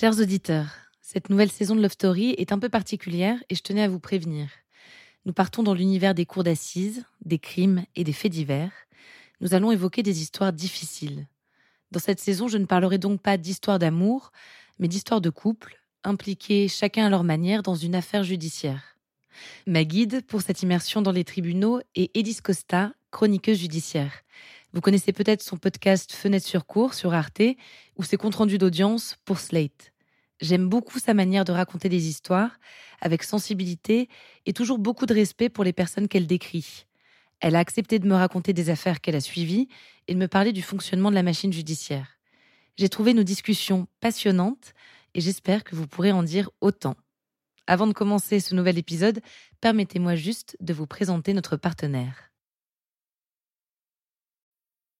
Chers auditeurs, cette nouvelle saison de Love Story est un peu particulière et je tenais à vous prévenir. Nous partons dans l'univers des cours d'assises, des crimes et des faits divers. Nous allons évoquer des histoires difficiles. Dans cette saison, je ne parlerai donc pas d'histoire d'amour, mais d'histoire de couple, impliqués chacun à leur manière dans une affaire judiciaire. Ma guide pour cette immersion dans les tribunaux est Edith Costa, chroniqueuse judiciaire. Vous connaissez peut-être son podcast Fenêtre sur cours sur Arte ou ses comptes rendus d'audience pour Slate. J'aime beaucoup sa manière de raconter des histoires, avec sensibilité et toujours beaucoup de respect pour les personnes qu'elle décrit. Elle a accepté de me raconter des affaires qu'elle a suivies et de me parler du fonctionnement de la machine judiciaire. J'ai trouvé nos discussions passionnantes et j'espère que vous pourrez en dire autant. Avant de commencer ce nouvel épisode, permettez-moi juste de vous présenter notre partenaire.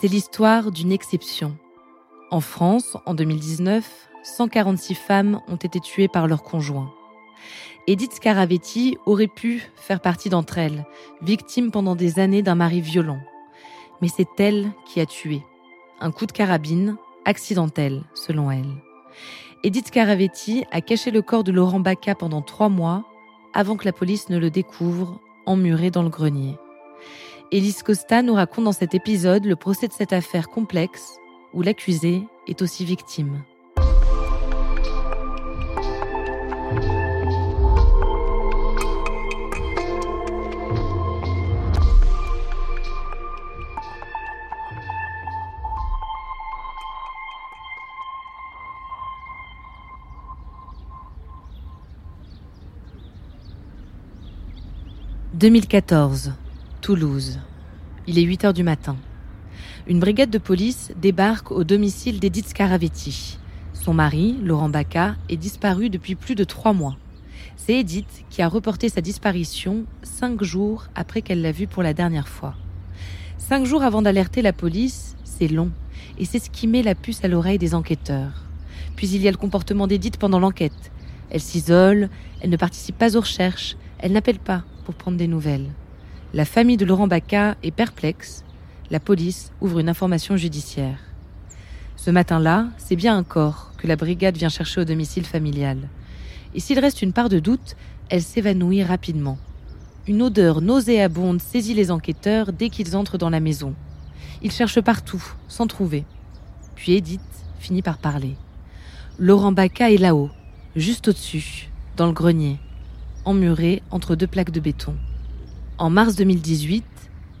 C'est l'histoire d'une exception. En France, en 2019, 146 femmes ont été tuées par leur conjoint. Edith Scaravetti aurait pu faire partie d'entre elles, victime pendant des années d'un mari violent. Mais c'est elle qui a tué. Un coup de carabine, accidentel, selon elle. Edith Scaravetti a caché le corps de Laurent Baca pendant trois mois avant que la police ne le découvre, emmuré dans le grenier. Elise Costa nous raconte dans cet épisode le procès de cette affaire complexe où l'accusé est aussi victime. « 2014. Toulouse. Il est 8 heures du matin. Une brigade de police débarque au domicile d'Edith Scaravetti. Son mari, Laurent Baca, est disparu depuis plus de trois mois. C'est Edith qui a reporté sa disparition cinq jours après qu'elle l'a vue pour la dernière fois. Cinq jours avant d'alerter la police, c'est long, et c'est ce qui met la puce à l'oreille des enquêteurs. Puis il y a le comportement d'Edith pendant l'enquête. Elle s'isole, elle ne participe pas aux recherches, elle n'appelle pas pour prendre des nouvelles. La famille de Laurent Baca est perplexe. La police ouvre une information judiciaire. Ce matin-là, c'est bien un corps que la brigade vient chercher au domicile familial. Et s'il reste une part de doute, elle s'évanouit rapidement. Une odeur nauséabonde saisit les enquêteurs dès qu'ils entrent dans la maison. Ils cherchent partout, sans trouver. Puis Edith finit par parler. Laurent Baca est là-haut, juste au-dessus, dans le grenier, emmuré entre deux plaques de béton. En mars 2018,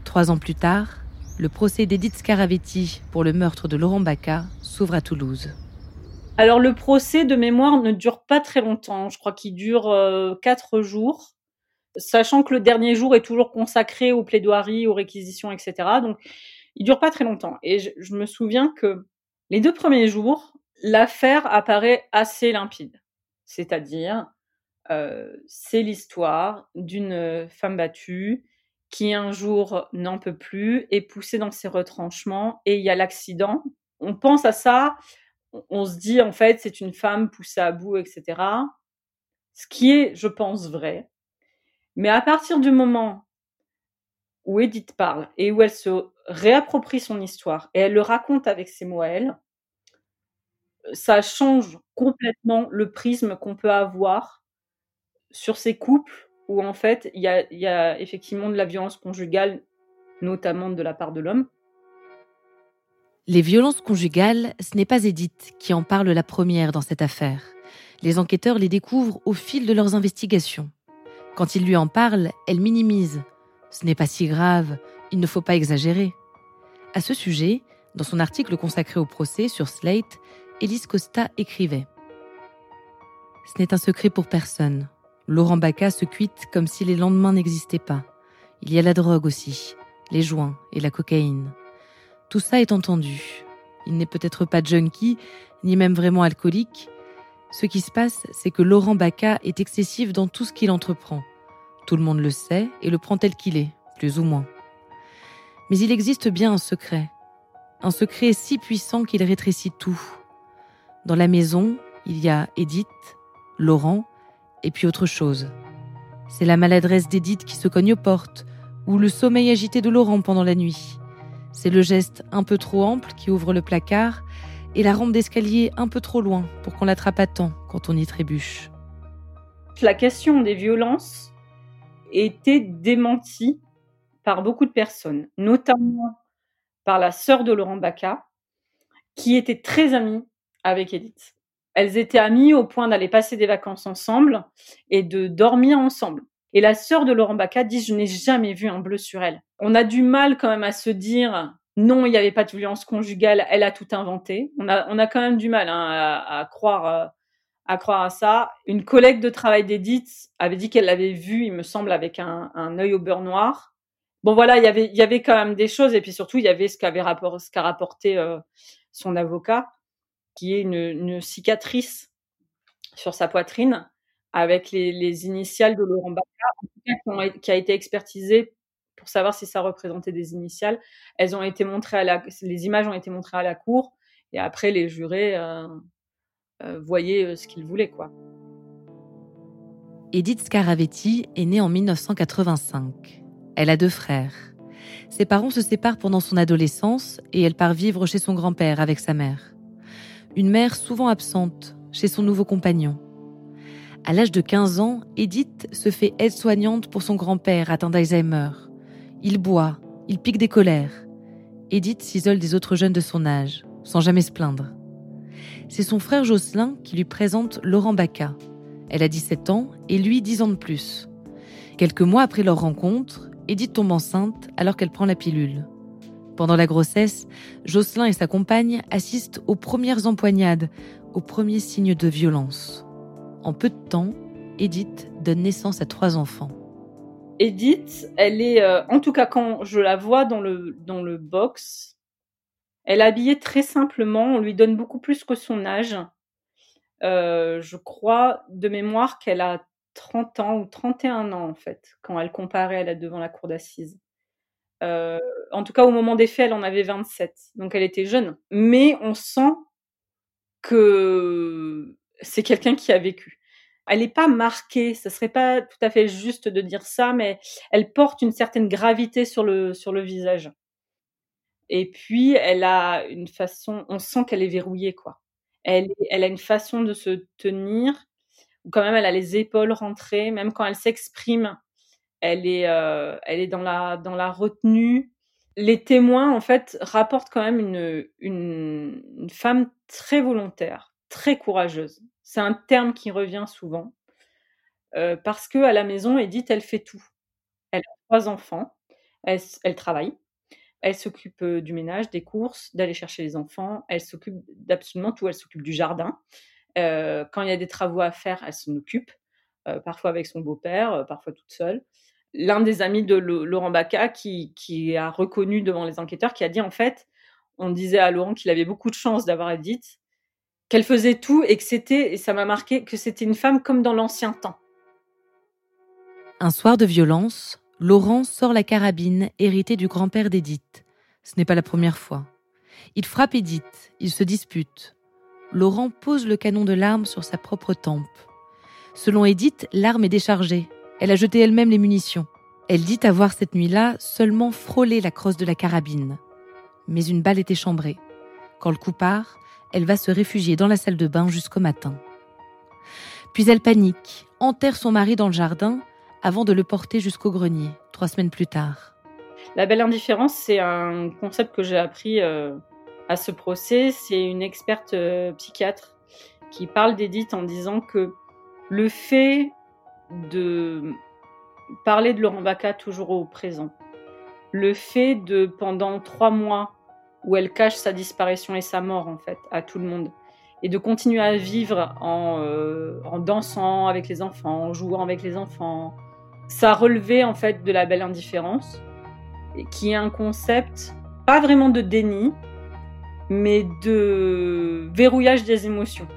trois ans plus tard, le procès d'Edith Scaravetti pour le meurtre de Laurent Baca s'ouvre à Toulouse. Alors le procès de mémoire ne dure pas très longtemps, je crois qu'il dure euh, quatre jours, sachant que le dernier jour est toujours consacré aux plaidoiries, aux réquisitions, etc. Donc il dure pas très longtemps. Et je, me souviens que les deux premiers jours, l'affaire apparaît assez limpide. C'est-à-dire, c'est l'histoire d'une femme battue qui un jour n'en peut plus, est poussée dans ses retranchements et il y a l'accident. On pense à ça, on se dit en fait c'est une femme poussée à bout, etc. Ce qui est, je pense, vrai. Mais à partir du moment où Edith parle et où elle se réapproprie son histoire et elle le raconte avec ses mots à elle, ça change complètement le prisme qu'on peut avoir sur ces couples où en fait il y a, effectivement de la violence conjugale, notamment de la part de l'homme. Les violences conjugales, ce n'est pas Edith qui en parle la première dans cette affaire. Les enquêteurs les découvrent au fil de leurs investigations. Quand ils lui en parlent, elle minimise. Ce n'est pas si grave, il ne faut pas exagérer. À ce sujet, dans son article consacré au procès sur Slate, Elise Costa écrivait Ce n'est un secret pour personne. Laurent Baca se cuite comme si les lendemains n'existaient pas. Il y a la drogue aussi, les joints et la cocaïne. Tout ça est entendu. Il n'est peut-être pas junkie, ni même vraiment alcoolique. Ce qui se passe, c'est que Laurent Baca est excessif dans tout ce qu'il entreprend. Tout le monde le sait et le prend tel qu'il est, plus ou moins. Mais il existe bien un secret. Un secret si puissant qu'il rétrécit tout. Dans la maison, il y a Edith, Laurent, et puis autre chose. C'est la maladresse d'Edith qui se cogne aux portes, ou le sommeil agité de Laurent pendant la nuit. C'est le geste un peu trop ample qui ouvre le placard, et la rampe d'escalier un peu trop loin pour qu'on l'attrape à temps quand on y trébuche. La question des violences était démentie par beaucoup de personnes, notamment par la sœur de Laurent Baca, qui était très amie avec Edith. Elles étaient amies au point d'aller passer des vacances ensemble et de dormir ensemble. Et la sœur de Laurent Baca dit Je n'ai jamais vu un bleu sur elle. On a du mal quand même à se dire Non, il n'y avait pas de violence conjugale, elle a tout inventé. On a, on a quand même du mal hein, à, croire, à croire à ça. Une collègue de travail d'Edith avait dit qu'elle l'avait vu, il me semble, avec un, un œil au beurre noir. Bon voilà, il y avait, y avait quand même des choses, et puis surtout, il y avait ce qu'a rapporté euh, son avocat qui est une, cicatrice sur sa poitrine avec les, initiales de Laurent Baca, qui, a été expertisée pour savoir si ça représentait des initiales. Elles ont été montrées à la, les images ont été montrées à la cour et après les jurés euh, euh, voyaient euh, ce qu'ils voulaient quoi. Edith Scaravetti est née en 1985. Elle a deux frères. Ses parents se séparent pendant son adolescence et elle part vivre chez son grand-père avec sa mère une mère souvent absente chez son nouveau compagnon. À l'âge de 15 ans, Edith se fait aide-soignante pour son grand-père atteint d'Alzheimer. Il boit, il pique des colères. Edith s'isole des autres jeunes de son âge, sans jamais se plaindre. C'est son frère Jocelyn qui lui présente Laurent Baca. Elle a 17 ans et lui 10 ans de plus. Quelques mois après leur rencontre, Edith tombe enceinte alors qu'elle prend la pilule. Pendant la grossesse, Jocelyn et sa compagne assistent aux premières empoignades, aux premiers signes de violence. En peu de temps, Edith donne naissance à trois enfants. Edith, elle est, euh, en tout cas quand je la vois dans le, dans le box, elle est habillée très simplement, on lui donne beaucoup plus que son âge. Euh, je crois de mémoire qu'elle a 30 ans ou 31 ans en fait, quand elle comparait elle est devant la cour d'assises. Euh, en tout cas, au moment des faits, elle en avait 27. Donc elle était jeune. Mais on sent que c'est quelqu'un qui a vécu. Elle n'est pas marquée, ce serait pas tout à fait juste de dire ça, mais elle porte une certaine gravité sur le, sur le visage. Et puis, elle a une façon, on sent qu'elle est verrouillée, quoi. Elle, elle a une façon de se tenir, ou quand même elle a les épaules rentrées, même quand elle s'exprime, elle est, euh, elle est dans la, dans la retenue. Les témoins, en fait, rapportent quand même une, une, femme très volontaire, très courageuse. C'est un terme qui revient souvent. Euh, parce que à la maison, Edith, elle fait tout. Elle a trois enfants, elle, travaille, elle s'occupe euh, du ménage, des courses, d'aller chercher les enfants, elle s'occupe d'absolument tout, elle s'occupe du jardin. Quand il y a des travaux à faire, elle s'en occupe, parfois avec son beau-père, parfois toute seule l'un des amis de Laurent Baca qui, a reconnu devant les enquêteurs, qui a dit en fait, on disait à Laurent qu'il avait beaucoup de chance d'avoir Edith, qu'elle faisait tout et que c'était, et ça m'a marqué, que c'était une femme comme dans l'ancien temps. Un soir de violence, Laurent sort la carabine héritée du grand-père d'Edith. Ce n'est pas la première fois. Il frappe Edith, ils se disputent. Laurent pose le canon de l'arme sur sa propre tempe. Selon Edith, l'arme est déchargée, elle a jeté elle-même les munitions. Elle dit avoir cette nuit-là seulement frôlé la crosse de la carabine. Mais une balle était chambrée. Quand le coup part, elle va se réfugier dans la salle de bain jusqu'au matin. Puis elle panique, enterre son mari dans le jardin avant de le porter jusqu'au grenier, trois semaines plus tard. La belle indifférence, c'est un concept que j'ai appris euh, à ce procès. C'est une experte euh, psychiatre qui parle d'Edith en disant que le fait de parler de Laurent Baca toujours au présent. Le fait de, pendant trois mois, où elle cache sa disparition et sa mort, en fait, à tout le monde, et de continuer à vivre en, euh, en dansant avec les enfants, en jouant avec les enfants, ça relevait, en fait, de la belle indifférence, qui est un concept, pas vraiment de déni, mais de verrouillage des émotions.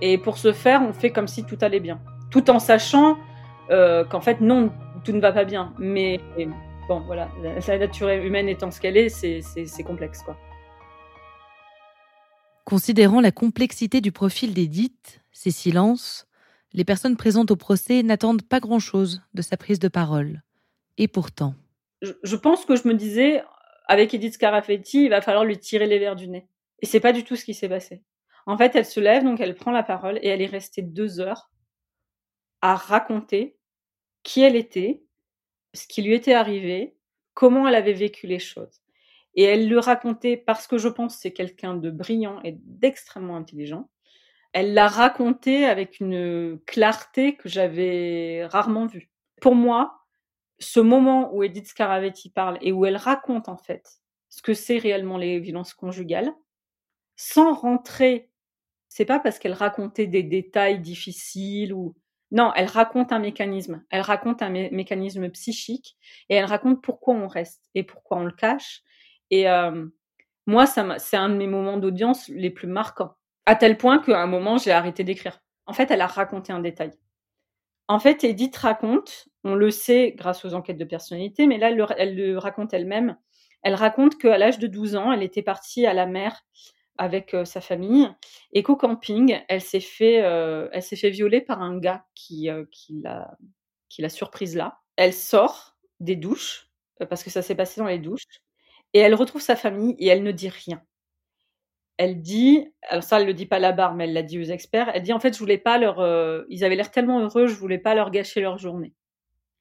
Et pour ce faire, on fait comme si tout allait bien, tout en sachant euh, qu'en fait, non, tout ne va pas bien. Mais bon, voilà, la nature humaine étant ce qu'elle est, c'est complexe, quoi. Considérant la complexité du profil d'Edith, ses silences, les personnes présentes au procès n'attendent pas grand-chose de sa prise de parole. Et pourtant. Je, pense que je me disais, avec Edith Scarafetti, il va falloir lui tirer les verres du nez. Et c'est pas du tout ce qui s'est passé. En fait, elle se lève, donc elle prend la parole et elle est restée deux heures à raconter qui elle était, ce qui lui était arrivé, comment elle avait vécu les choses. Et elle le racontait parce que je pense c'est quelqu'un de brillant et d'extrêmement intelligent. Elle l'a raconté avec une clarté que j'avais rarement vue. Pour moi, ce moment où Edith Scaravetti parle et où elle raconte en fait ce que c'est réellement les violences conjugales, sans rentrer, c'est pas parce qu'elle racontait des détails difficiles ou non, elle raconte un mécanisme. Elle raconte un mécanisme psychique et elle raconte pourquoi on reste et pourquoi on le cache. Et euh, moi, c'est un de mes moments d'audience les plus marquants. À tel point qu'à un moment, j'ai arrêté d'écrire. En fait, elle a raconté un détail. En fait, Edith raconte, on le sait grâce aux enquêtes de personnalité, mais là, elle le, raconte elle-même. Elle raconte qu'à l'âge de 12 ans, elle était partie à la mer avec euh, sa famille et qu'au camping, elle s'est fait, euh, elle s'est fait violer par un gars qui, euh, qui l'a, qui l'a surprise là. Elle sort des douches parce que ça s'est passé dans les douches et elle retrouve sa famille et elle ne dit rien elle dit, alors ça, elle le dit pas à la barre, mais elle l'a dit aux experts. Elle dit en fait, je voulais pas leur, ils avaient l'air tellement heureux, je voulais pas leur gâcher leur journée.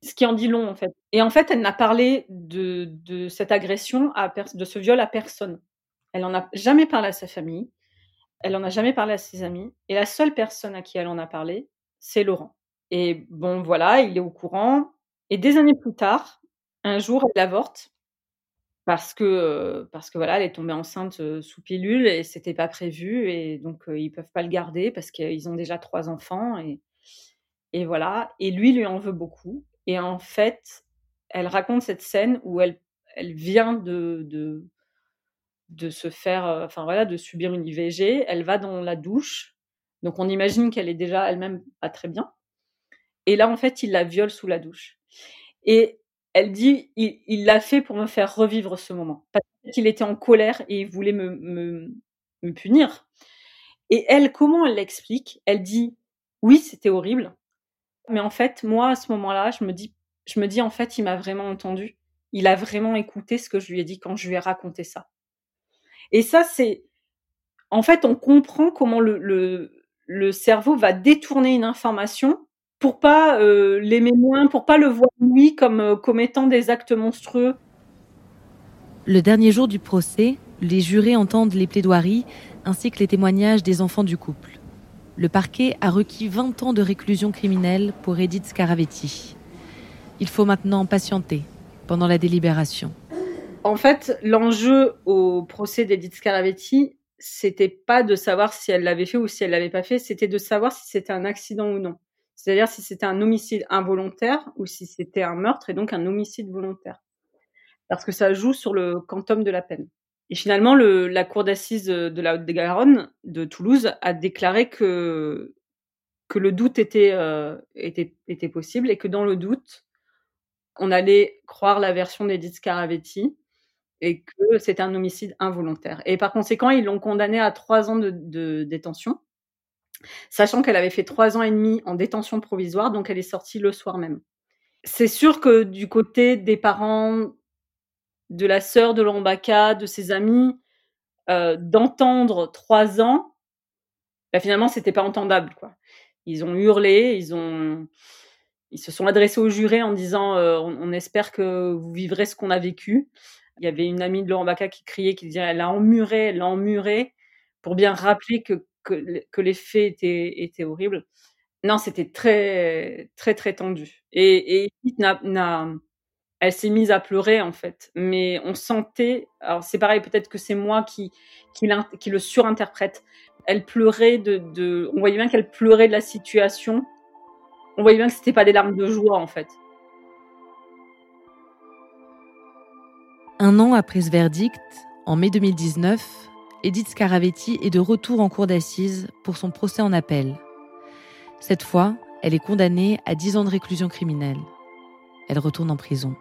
Ce qui en dit long en fait. Et en fait, elle n'a parlé de, de cette agression, à de ce viol à personne. Elle en a jamais parlé à sa famille. Elle en a jamais parlé à ses amis. Et la seule personne à qui elle en a parlé, c'est Laurent. Et bon, voilà, il est au courant. Et des années plus tard, un jour, elle avorte parce que parce que voilà, elle est tombée enceinte sous pilule et c'était pas prévu et donc ils peuvent pas le garder parce qu'ils ont déjà trois enfants et et voilà. Et lui lui en veut beaucoup. Et en fait, elle raconte cette scène où elle elle vient de de se faire, enfin voilà, de subir une IVG. Elle va dans la douche, donc on imagine qu'elle est déjà elle-même pas très bien. Et là, en fait, il la viole sous la douche. Et elle dit il l'a fait pour me faire revivre ce moment. Parce qu'il était en colère et il voulait me, me, me punir. Et elle, comment elle l'explique? Elle dit oui, c'était horrible. Mais en fait, moi, à ce moment-là, je me dis, je me dis en fait, il m'a vraiment entendu. Il a vraiment écouté ce que je lui ai dit quand je lui ai raconté ça. Et ça, c'est, en fait, on comprend comment le, cerveau va détourner une information pour pas euh, l'aimer moins, pour pas le voir lui comme euh, commettant des actes monstrueux. Le dernier jour du procès, les jurés entendent les plaidoiries ainsi que les témoignages des enfants du couple. Le parquet a requis 20 ans de réclusion criminelle pour Edith Scaravetti. Il faut maintenant patienter pendant la délibération. En fait, l'enjeu au procès d'Edith Scaravetti, c'était pas de savoir si elle l'avait fait ou si elle l'avait pas fait, c'était de savoir si c'était un accident ou non. C'est-à-dire si c'était un homicide involontaire ou si c'était un meurtre et donc un homicide volontaire. Parce que ça joue sur le quantum de la peine. Et finalement, le, la cour d'assises de la Haute-Garonne de Toulouse a déclaré que, que le doute était, euh, était, était possible et que dans le doute, on allait croire la version d'Edith Scaravetti et que c'était un homicide involontaire. Et par conséquent, ils l'ont condamné à trois ans de, détention sachant qu'elle avait fait trois ans et demi en détention provisoire, donc elle est sortie le soir même. C'est sûr que du côté des parents, de la sœur de Laurent de ses amis, euh, d'entendre trois ans, bah finalement c'était pas entendable. Ils ont hurlé, ils se sont adressés au juré en disant euh, on, espère que vous vivrez ce qu'on a vécu. Il y avait une amie de Laurent Baca qui criait, qui disait elle a emmuré, elle a emmuré, pour bien rappeler que que, les faits étaient, étaient horribles. Non, c'était très, très, très tendu. Et, et elle s'est mise à pleurer en fait, mais on sentait. Alors c'est pareil, peut-être que c'est moi qui, qui, qui, le surinterprète. Elle pleurait de, de on voyait bien qu'elle pleurait de la situation. On voyait bien que c'était pas des larmes de joie en fait. Un an après ce verdict, En mai 2019, Edith Scaravetti est de retour en cour d'assises pour son procès en appel. Cette fois, elle est condamnée à 10 ans de réclusion criminelle. Elle retourne en prison.